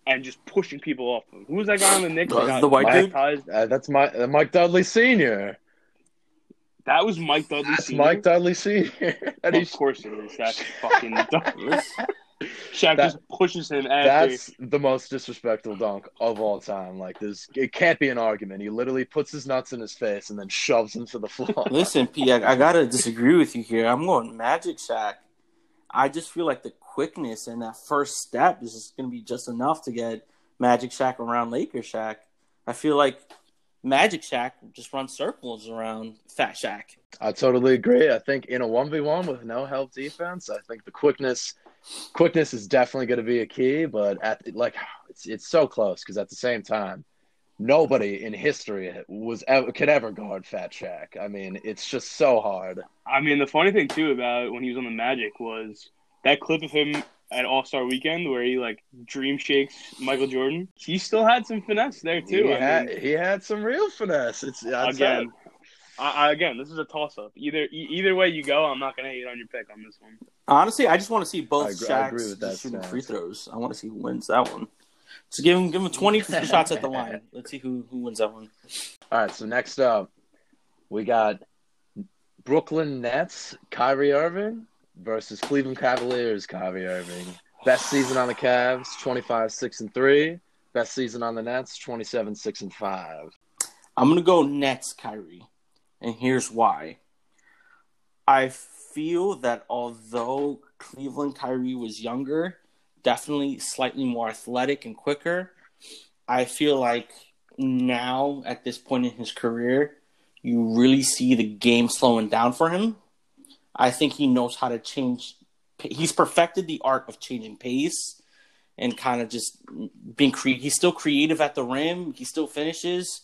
and just pushing people off him. Who was that guy on the Knicks? The- that the white dude? Uh, that's my uh, Mike Dudley Sr. That was Mike Dudley. That's Sr.? Mike Dudley Sr. (laughs) and Of he's, course it is. That's fucking dumb. (laughs) Shaq That- just pushes him after. that's the most disrespectful dunk of all time. Like, there's, it can't be an argument. He literally puts his nuts in his face and then shoves him to the floor. (laughs) Listen, P, I, I gotta disagree with you here. I'm going Magic Shaq. I just feel like the quickness and that first step is just gonna be just enough to get Magic Shaq around Laker Shaq. I feel like Magic Shaq just runs circles around Fat Shaq. I totally agree. I think in a one v one with no help defense, I think the quickness, quickness is definitely going to be a key. But at like, it's it's so close because at the same time, nobody in history was ever could ever guard Fat Shaq. I mean, it's just so hard. I mean, the funny thing too about when he was on the Magic was that clip of him at All Star Weekend where he like dream shakes Michael Jordan. He still had some finesse there too. He I had mean, he had some real finesse. It's again, I, I, again, this is a toss up. Either e- either way you go, I'm not gonna hate on your pick on this one. Honestly, I just want to see both I agree- I agree Shaqs with that shooting stance. free throws. I want to see who wins that one. So give him give him twenty (laughs) shots at the line. Let's see who who wins that one. All right, so next up, we got Brooklyn Nets, Kyrie Irving versus Cleveland Cavaliers, Kyrie Irving. Best season on the Cavs, 25 6 and 3. Best season on the Nets, 27 6 and 5. I'm gonna go Nets, Kyrie, and here's why. I feel that although Cleveland Kyrie was younger, definitely slightly more athletic and quicker, I feel like now at this point in his career, you really see the game slowing down for him. I think he knows how to change. He's perfected the art of changing pace and kind of just being creative. He's still creative at the rim. He still finishes.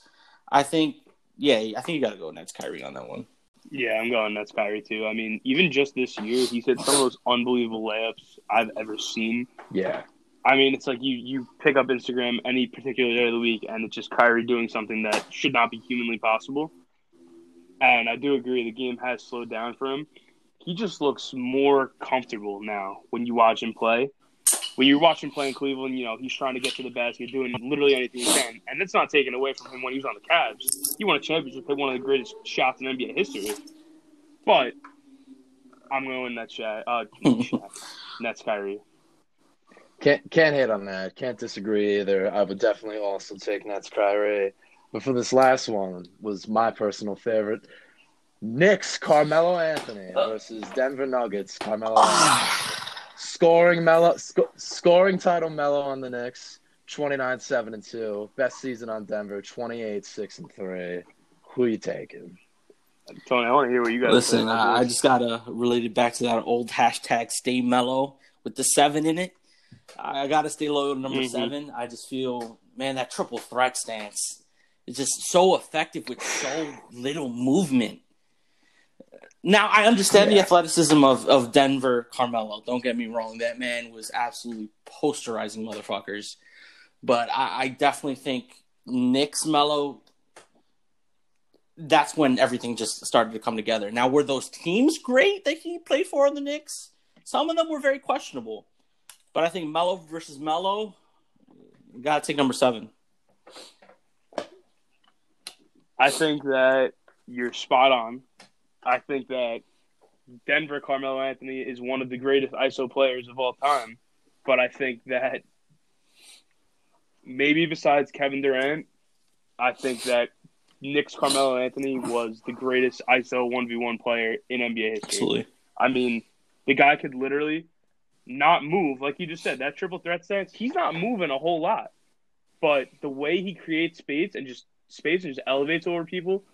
I think, yeah, I think you got to go Nets Kyrie on that one. Yeah, I'm going Nets Kyrie too. I mean, even just this year, he's hit some of those unbelievable layups I've ever seen. Yeah. I mean, it's like you you pick up Instagram any particular day of the week, and it's just Kyrie doing something that should not be humanly possible. And I do agree, the game has slowed down for him. He just looks more comfortable now when you watch him play. When you watch him play in Cleveland, you know he's trying to get to the basket, doing literally anything he can, and it's not taken away from him when he was on the Cavs. He won a championship, hit one of the greatest shots in NBA history. But I'm going Nets, Shaq, uh, Shaq, Nets, Kyrie. Can't can't hate on that. Can't disagree either. I would definitely also take Nets Kyrie. But for this last one was my personal favorite. Knicks Carmelo Anthony versus Denver Nuggets Carmelo Anthony. Scoring Melo sc- scoring title Melo on the Knicks 29-7 and 2. Best season on Denver 28-6 and 3. Who you taking? Tony, I want to hear what you guys Listen, say. I, I just gotta relate it back to that old hashtag stay mellow with the seven in it. I gotta stay loyal to number Mhm. seven. I just feel, man, that triple threat stance is just so effective with so little movement. Now I understand the athleticism of, of Denver Carmelo. Don't get me wrong, that man was absolutely posterizing motherfuckers. But I, I definitely think Knicks Melo that's when everything just started to come together. Now, were those teams great that he played for in the Knicks? Some of them were very questionable. But I think Melo versus Melo, gotta take number seven. I think that you're spot on. I think that Denver Carmelo Anthony is one of the greatest ISO players of all time. But I think that maybe besides Kevin Durant, I think that Knicks Carmelo Anthony was the greatest ISO 1v1 player in NBA history. Absolutely. I mean, the guy could literally not move, like you just said, that triple threat stance, he's not moving a whole lot. But the way he creates space and just space and just elevates over people,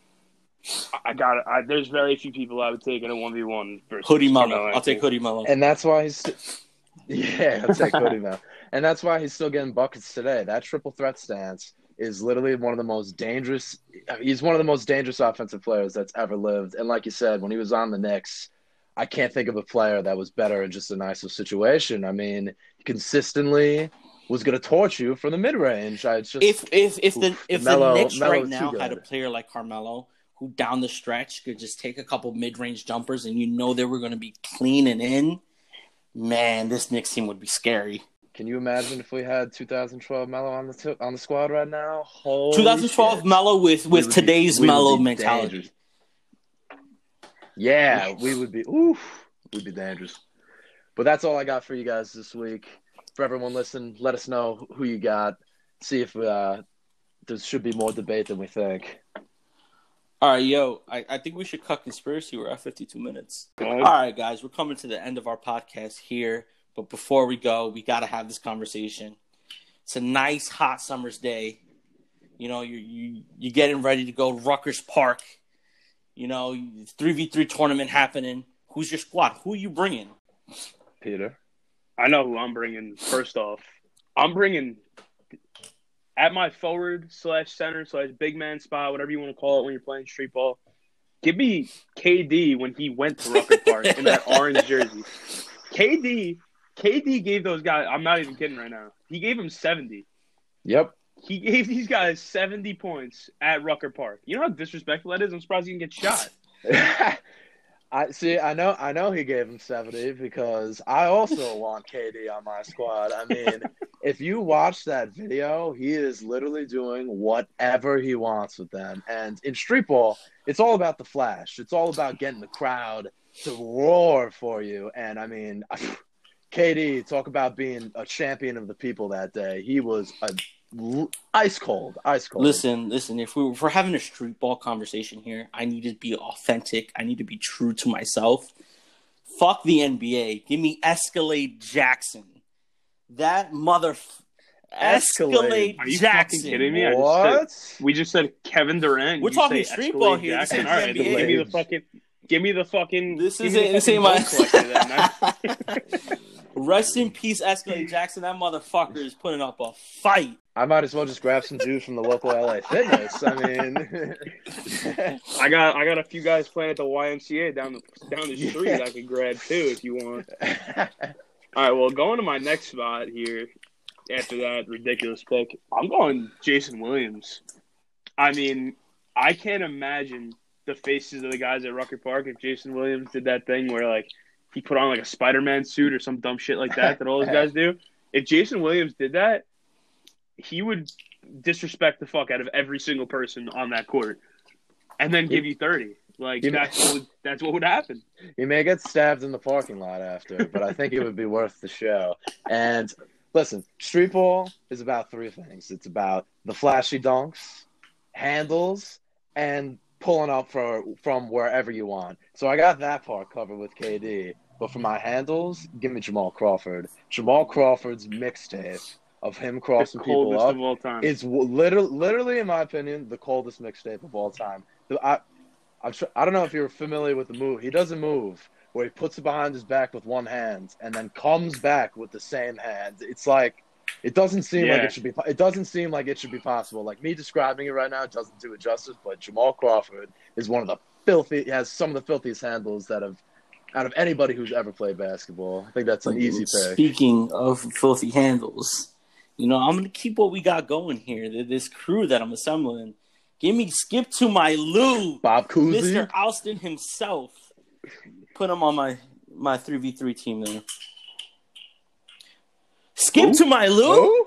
I- I got it. I, there's very few people I would take in a 1v1 versus Hoodie Carmelo Melo. I'll take Hoodie Melo. And that's why he's st- (laughs) Yeah, I'll take Cody Mel. And that's why he's still getting buckets today. That triple threat stance is literally one of the most dangerous he's one of the most dangerous offensive players that's ever lived. And like you said, when he was on the Knicks, I can't think of a player that was better in just a nicer situation. I mean, consistently was going to torch you from the mid range. I just if if if the Oof, if Melo- the Knicks Melo's right too now had a player like Carmelo who down the stretch could just take a couple mid range jumpers and you know they were going to be clean and in, man, this Knicks team would be scary. Can you imagine if we had 2012 Melo on the t- on the squad right now? Holy 2012 shit. Melo with with would be- today's Melo mentality. dangerous. Yeah, we would be. Oof, we'd be dangerous. But that's all I got for you guys this week. For everyone listening, let us know who you got. See if uh, there should be more debate than we think. All right, yo, I, I think we should cut conspiracy. We're at 52 minutes. All ahead. right, guys, we're coming to the end of our podcast here. But before we go, we got to have this conversation. It's a nice hot summer's day. You know, you're you you getting ready to go to Rucker Park. You know, three v three tournament happening. Who's your squad? Who are you bringing? Peter, I know who I'm bringing. First off, I'm bringing at my forward slash center slash big man spot, whatever you want to call it when you're playing street ball. Give me KD when he went to Rucker Park in that (laughs) orange jersey. KD KD gave those guys. I'm not even kidding right now. He gave them 70. Yep. He gave these guys 70 points at Rucker Park. You know how disrespectful that is? I'm surprised he didn't get shot. (laughs) I see. I know. I know he gave him seventy because I also (laughs) want KD on my squad. I mean, if you watch that video, he is literally doing whatever he wants with them. And in street ball, it's all about the flash. It's all about getting the crowd to roar for you. And I mean, (laughs) KD, talk about being a champion of the people that day. He was a ice cold, ice cold. Listen, listen. If, we, if we're having a street ball conversation here, I need to be authentic. I need to be true to myself. Fuck the NBA. Give me Escalade Jackson. That mother. Escalade, Jackson. Are you Jackson. fucking kidding me? I just What? said- we just said Kevin Durant. We're you talking street ball here. This Jackson. All right, NBA. give me the fucking. Give me the fucking. This is me the it. This ain't fucking my. (laughs) (laughs) dunk collector then, man. Rest in peace, Escalade Jackson. That motherfucker is putting up a fight. I might as well just grab some juice from the local LA Fitness. I mean, (laughs) I got I got a few guys playing at the YMCA down the down the street. Yeah. I could grab too if you want. All right, well, going to my next spot here after that ridiculous pick, I'm going Jason Williams. I mean, I can't imagine the faces of the guys at Rucker Park if Jason Williams did that thing where like he put on like a Spider-Man suit or some dumb shit like that that all those (laughs) guys do. If Jason Williams did that, he would disrespect the fuck out of every single person on that court, and then give you thirty. Like He- that's what would, that's what would happen. You may get stabbed in the parking lot after, but I think it would be worth the show. And listen, street ball is about three things. It's about the flashy dunks, handles, and pulling up for from wherever you want. So I got that part covered with KD. But for my handles, give me Jamal Crawford. Jamal Crawford's mixtape of him crossing people up of all time. is literally, literally, in my opinion, the coldest mixtape of all time. I, tr- I don't know if you're familiar with the move. He doesn't move where he puts it behind his back with one hand and then comes back with the same hand. It's like it doesn't seem like it should be. It doesn't seem like it should be possible. Like me describing it right now doesn't do it justice. But Jamal Crawford is one of the filthy. He has some of the filthiest handles that have out of anybody who's ever played basketball. I think that's an easy pick. Speaking of filthy handles, you know, I'm gonna keep what we got going here. This crew that I'm assembling. Give me skip to my Lou, Bob Cousy. Mr. Alston himself. Put him on my my three v three team there. Skip Who? to my Lou.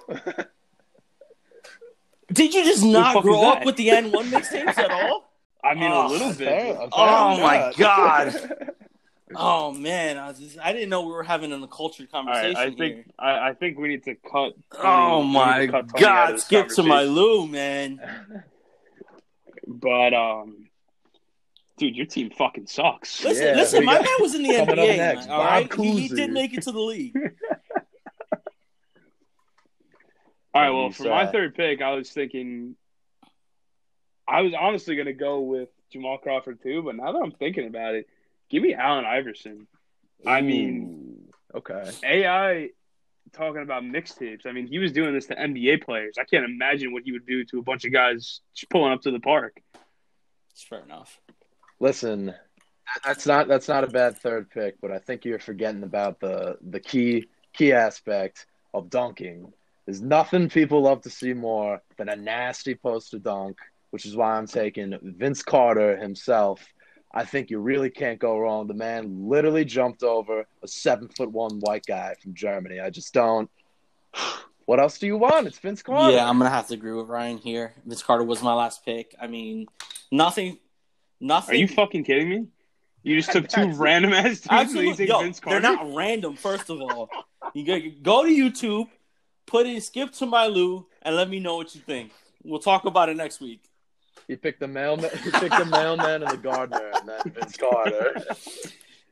Did you just not grow up with the AND1 mixtapes at all? (laughs) I mean, Oh, a little oh, bit. Apparently- Oh, apparently my. (laughs) God. (laughs) Oh man, I, just, I didn't know we were having an cultured All right, conversation I think here. I, I think we need to cut. Tony- Oh we my to cut Tony out God! this Skip to my conversation. Lou, man. (laughs) But um, dude, your team fucking sucks. Listen, Yeah, listen. My got- man was in the coming up NBA. next, all Bob right, he, he did make it to the league. (laughs) All right, well, for my third pick, I was thinking. I was honestly going to go with Jamal Crawford too, but now that I'm thinking about it, give me Allen Iverson. I mean, okay. AI talking about mixtapes. I mean, he was doing this to NBA players. I can't imagine what he would do to a bunch of guys just pulling up to the park. It's fair enough. Listen, that's not that's not a bad third pick, but I think you're forgetting about the the key key aspect of dunking. There's nothing people love to see more than a nasty poster dunk, which is why I'm taking Vince Carter himself. I think you really can't go wrong. The man literally jumped over a seven foot one white guy from Germany. I just don't. (sighs) What else do you want? It's Vince Carter. Yeah, I'm gonna have to agree with Ryan here. Vince Carter was my last pick. I mean, nothing, nothing. Are you fucking kidding me? You just took two (laughs) random ass dudes and you Absolutely, think yo, Vince they're not random. First of all, you go, go to YouTube, put in "skip to my Lou" and let me know what you think. We'll talk about it next week. He picked the mailman. He picked the mailman and the gardener, and then Vince Carter.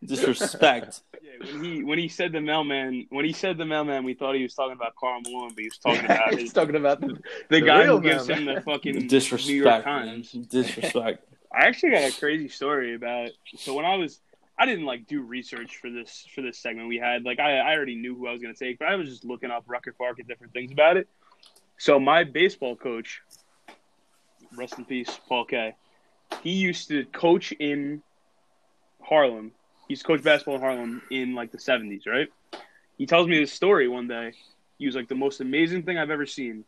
Disrespect. Yeah, when he when he said the mailman when he said the mailman, we thought he was talking about Karl Malone, but he was talking about (laughs) He's his, talking about the, the, the guy real who gives him the fucking New York Disrespect. Times. Disrespect. (laughs) I actually got a crazy story about. So when I was, I didn't like do research for this for this segment we had. Like I, I already knew who I was going to take, but I was just looking up Rucker Park and different things about it. So my baseball coach, rest in peace, Paul K. He used to coach in Harlem. He's coached basketball in Harlem in like the seventies, right? He tells me this story one day. He was like the most amazing thing I've ever seen.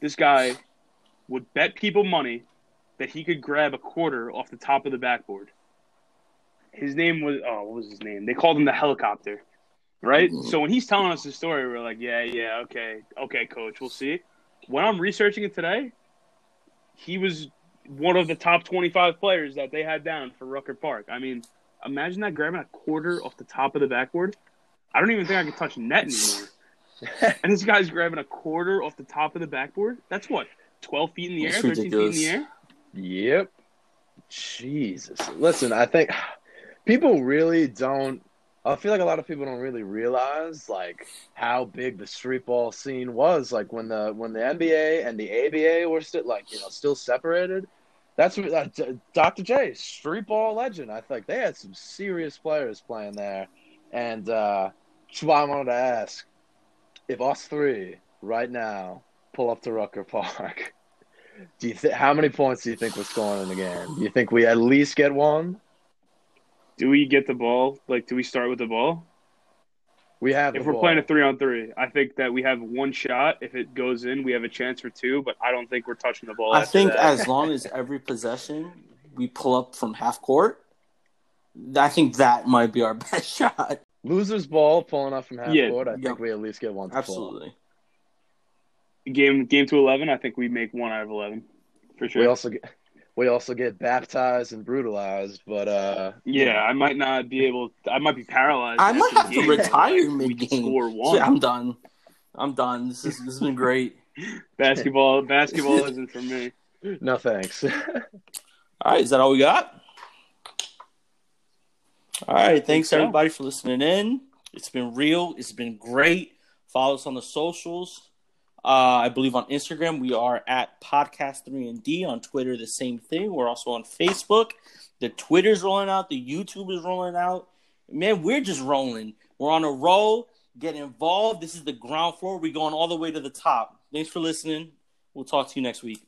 This guy would bet people money that he could grab a quarter off the top of the backboard. His name was oh, what was his name? They called him the helicopter, right? Mhm. So when he's telling us the story, we're like, yeah, yeah, okay, okay, coach, we'll see. When I'm researching it today, he was one of the top 25 players that they had down for Rucker Park. I mean, imagine that grabbing a quarter off the top of the backboard. I don't even think I could touch net anymore. (laughs) and this guy's grabbing a quarter off the top of the backboard. That's what, 12 feet in the air, That's 13 feet in the air? Yep. Jesus. Listen, I think people really don't. I feel like a lot of people don't really realize like how big the street ball scene was. Like when the when the NBA and the ABA were still like you know still separated. That's what uh, Dr. J, street ball legend. I think they had some serious players playing there, and uh, I wanted to ask if us three right now pull up to Rucker Park. (laughs) Do you think how many points do you think we're scoring in the game? Do you think we at least get one? Do we get the ball? Like, do we start with the ball? We have. If the we're ball. playing a three on three, I think that we have one shot. If it goes in, we have a chance for two, but I don't think we're touching the ball. I think that. as long as (laughs) every possession we pull up from half court, I think that might be our (laughs) best shot. losers ball pulling up from half Yeah, court, I yeah. think we at least get one. To pull. Absolutely. game game to eleven, I think we make one out of eleven for sure. We also get we also get baptized and brutalized, but uh, yeah, I might not be able. I might be paralyzed. I might have to retire mid game. Score one. I'm done. I'm done. This is this has been great. (laughs) Basketball, basketball isn't for me. (laughs) no thanks. All right, is that all we got? All right, thanks so. everybody for listening in. It's been real. It's been great. Follow us on the socials. Uh, I believe on Instagram we are at podcast three and D. On Twitter, the same thing. We're also on Facebook. The Twitter's rolling out. The YouTube is rolling out. Man, we're just rolling. We're on a roll. Get involved. This is the ground floor. We're going all the way to the top. Thanks for listening. We'll talk to you next week.